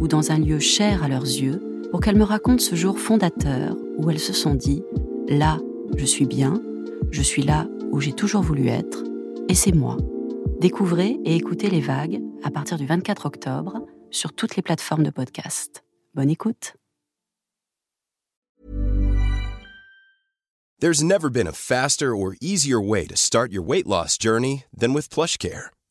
ou dans un lieu cher à leurs yeux pour qu'elles me racontent ce jour fondateur où elles se sont dit ⁇ Là, je suis bien, je suis là où j'ai toujours voulu être, et c'est moi. Découvrez et écoutez les vagues à partir du 24 octobre sur toutes les plateformes de podcast. Bonne écoute. There's never been a faster or easier way to start your weight loss journey than with.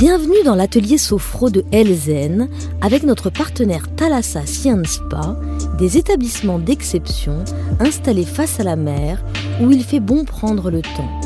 Bienvenue dans l'atelier Sophro de Elzen avec notre partenaire Thalassa Science Spa, des établissements d'exception installés face à la mer où il fait bon prendre le temps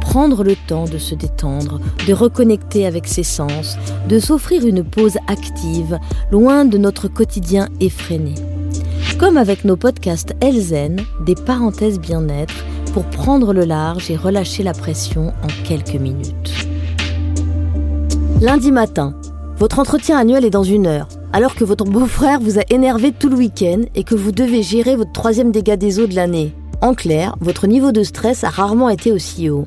prendre le temps de se détendre, de reconnecter avec ses sens, de s'offrir une pause active, loin de notre quotidien effréné. Comme avec nos podcasts Elzen, des parenthèses bien-être pour prendre le large et relâcher la pression en quelques minutes. Lundi matin, votre entretien annuel est dans une heure, alors que votre beau-frère vous a énervé tout le week-end et que vous devez gérer votre troisième dégât des eaux de l'année. En clair, votre niveau de stress a rarement été aussi haut.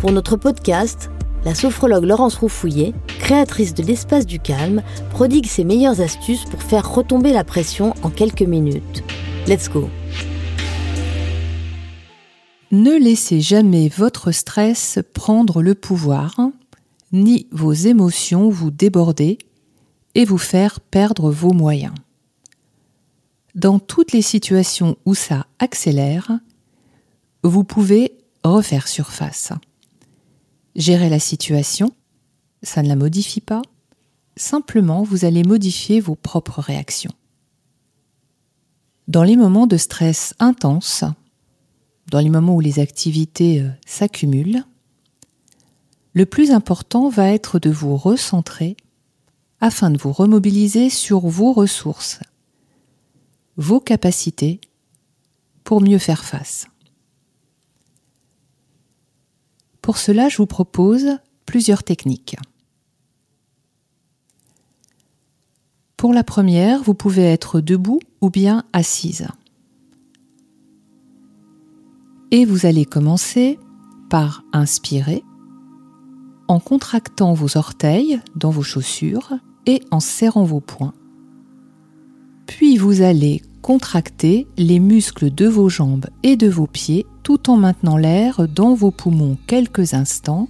Pour notre podcast, la sophrologue Laurence Roufouillet, créatrice de l'espace du calme, prodigue ses meilleures astuces pour faire retomber la pression en quelques minutes. Let's go Ne laissez jamais votre stress prendre le pouvoir, ni vos émotions vous déborder et vous faire perdre vos moyens. Dans toutes les situations où ça accélère, vous pouvez refaire surface. Gérer la situation, ça ne la modifie pas, simplement vous allez modifier vos propres réactions. Dans les moments de stress intense, dans les moments où les activités euh, s'accumulent, le plus important va être de vous recentrer afin de vous remobiliser sur vos ressources, vos capacités pour mieux faire face. Pour cela, je vous propose plusieurs techniques. Pour la première, vous pouvez être debout ou bien assise. Et vous allez commencer par inspirer en contractant vos orteils dans vos chaussures et en serrant vos poings. Puis vous allez contracter les muscles de vos jambes et de vos pieds tout en maintenant l'air dans vos poumons quelques instants.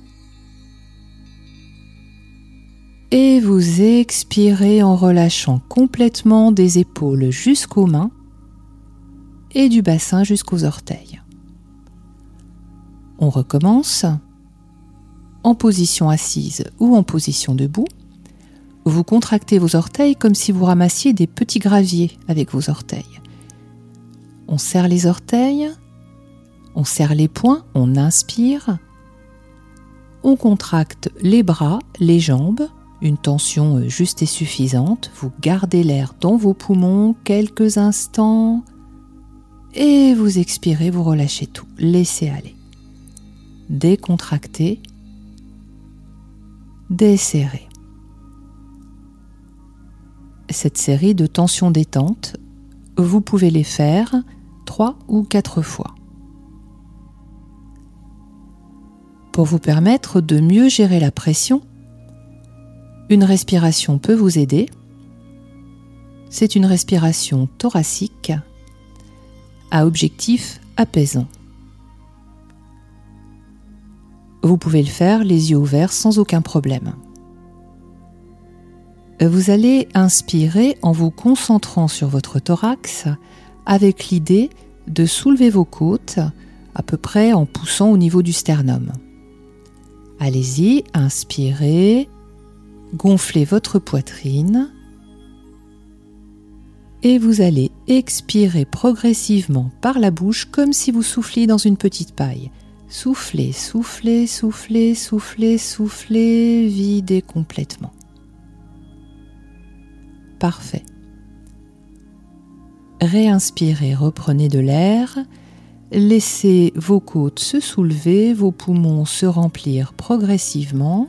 Et vous expirez en relâchant complètement des épaules jusqu'aux mains et du bassin jusqu'aux orteils. On recommence en position assise ou en position debout. Vous contractez vos orteils comme si vous ramassiez des petits graviers avec vos orteils. On serre les orteils, on serre les poings, on inspire, on contracte les bras, les jambes, une tension euh, juste et suffisante, vous gardez l'air dans vos poumons quelques instants et vous expirez, vous relâchez tout, laissez aller. Décontractez, desserrez. Cette série de tensions détente Vous pouvez les faire trois ou quatre fois. Pour vous permettre de mieux gérer la pression, une respiration peut vous aider. C'est une respiration thoracique à objectif apaisant. Vous pouvez le faire les yeux ouverts sans aucun problème. Vous allez inspirer en vous concentrant sur votre thorax avec l'idée de soulever vos côtes à peu près en poussant au niveau du sternum. Allez-y, inspirez, gonflez votre poitrine et vous allez expirer progressivement par la bouche comme si vous souffliez dans une petite paille. Soufflez, soufflez, soufflez, soufflez, soufflez, videz complètement. Parfait. Réinspirez, reprenez de l'air, laissez vos côtes se soulever, vos poumons se remplir progressivement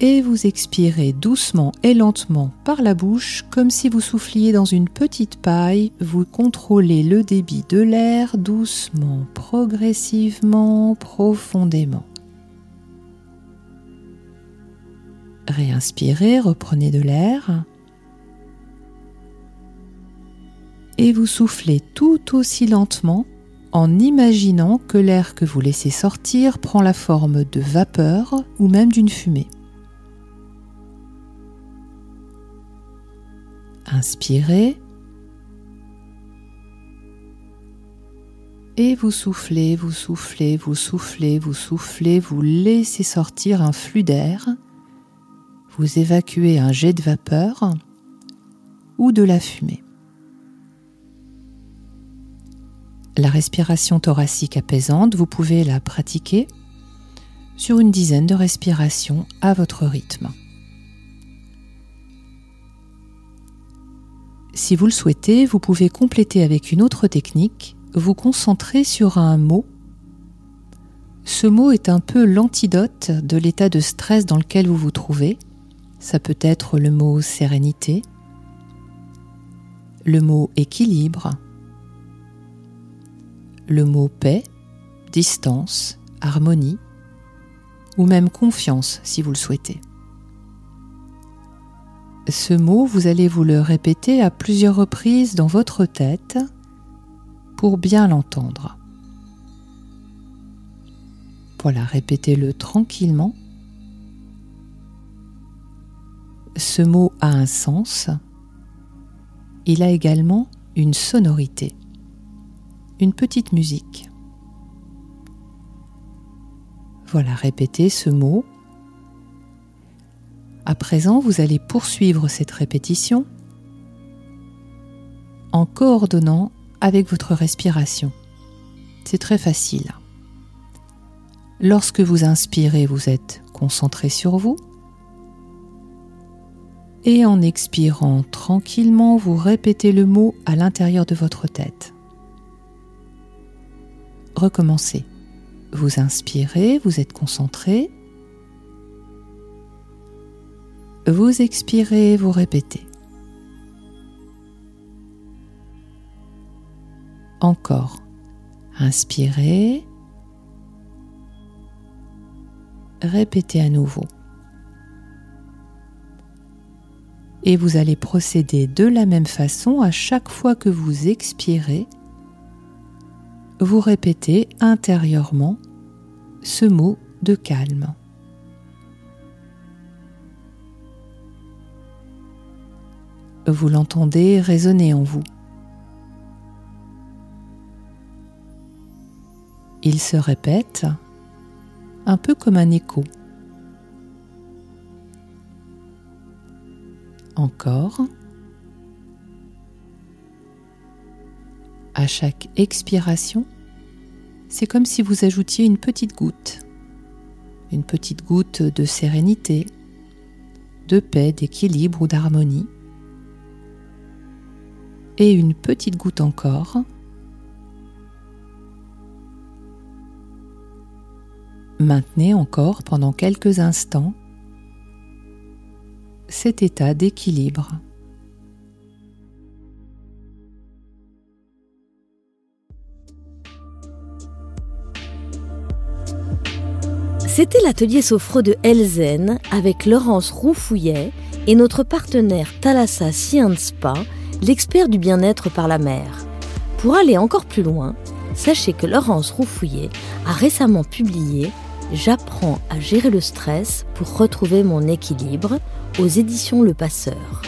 et vous expirez doucement et lentement par la bouche comme si vous souffliez dans une petite paille. Vous contrôlez le débit de l'air doucement, progressivement, profondément. Réinspirez, reprenez de l'air. Et vous soufflez tout aussi lentement en imaginant que l'air que vous laissez sortir prend la forme de vapeur ou même d'une fumée. Inspirez. Et vous soufflez, vous soufflez, vous soufflez, vous soufflez, vous laissez sortir un flux d'air. Vous évacuez un jet de vapeur ou de la fumée. La respiration thoracique apaisante, vous pouvez la pratiquer sur une dizaine de respirations à votre rythme. Si vous le souhaitez, vous pouvez compléter avec une autre technique, vous concentrer sur un mot. Ce mot est un peu l'antidote de l'état de stress dans lequel vous vous trouvez. Ça peut être le mot sérénité, le mot équilibre, le mot paix, distance, harmonie, ou même confiance si vous le souhaitez. Ce mot, vous allez vous le répéter à plusieurs reprises dans votre tête pour bien l'entendre. Voilà, répétez-le tranquillement. Ce mot a un sens. Il a également une sonorité, une petite musique. Voilà, répétez ce mot à présent, vous allez poursuivre cette répétition en coordonnant avec votre respiration. C'est très facile. Lorsque vous inspirez, vous êtes concentré sur vous. Et en expirant tranquillement, vous répétez le mot à l'intérieur de votre tête. Recommencez. Vous inspirez, vous êtes concentré. Vous expirez, vous répétez. Encore. Inspirez. Répétez à nouveau. Et vous allez procéder de la même façon à chaque fois que vous expirez. Vous répétez intérieurement ce mot de calme. Vous l'entendez résonner en vous. Il se répète un peu comme un écho. Encore. À chaque expiration, c'est comme si vous ajoutiez une petite goutte, une petite goutte de sérénité, de paix, d'équilibre ou d'harmonie et une petite goutte encore. Maintenez encore pendant quelques instants cet état d'équilibre. C'était l'atelier Sophro de Elzen avec Laurence Roufouillet et notre partenaire Thalassa Science Spa l'expert du bien-être par la mer. Pour aller encore plus loin, sachez que Laurence Roufouillet a récemment publié J'apprends à gérer le stress pour retrouver mon équilibre aux éditions Le Passeur.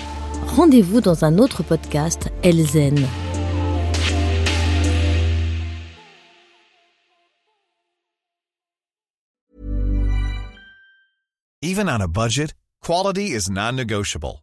Rendez-vous dans un autre podcast Elzen. Even on a budget, quality is non-negotiable.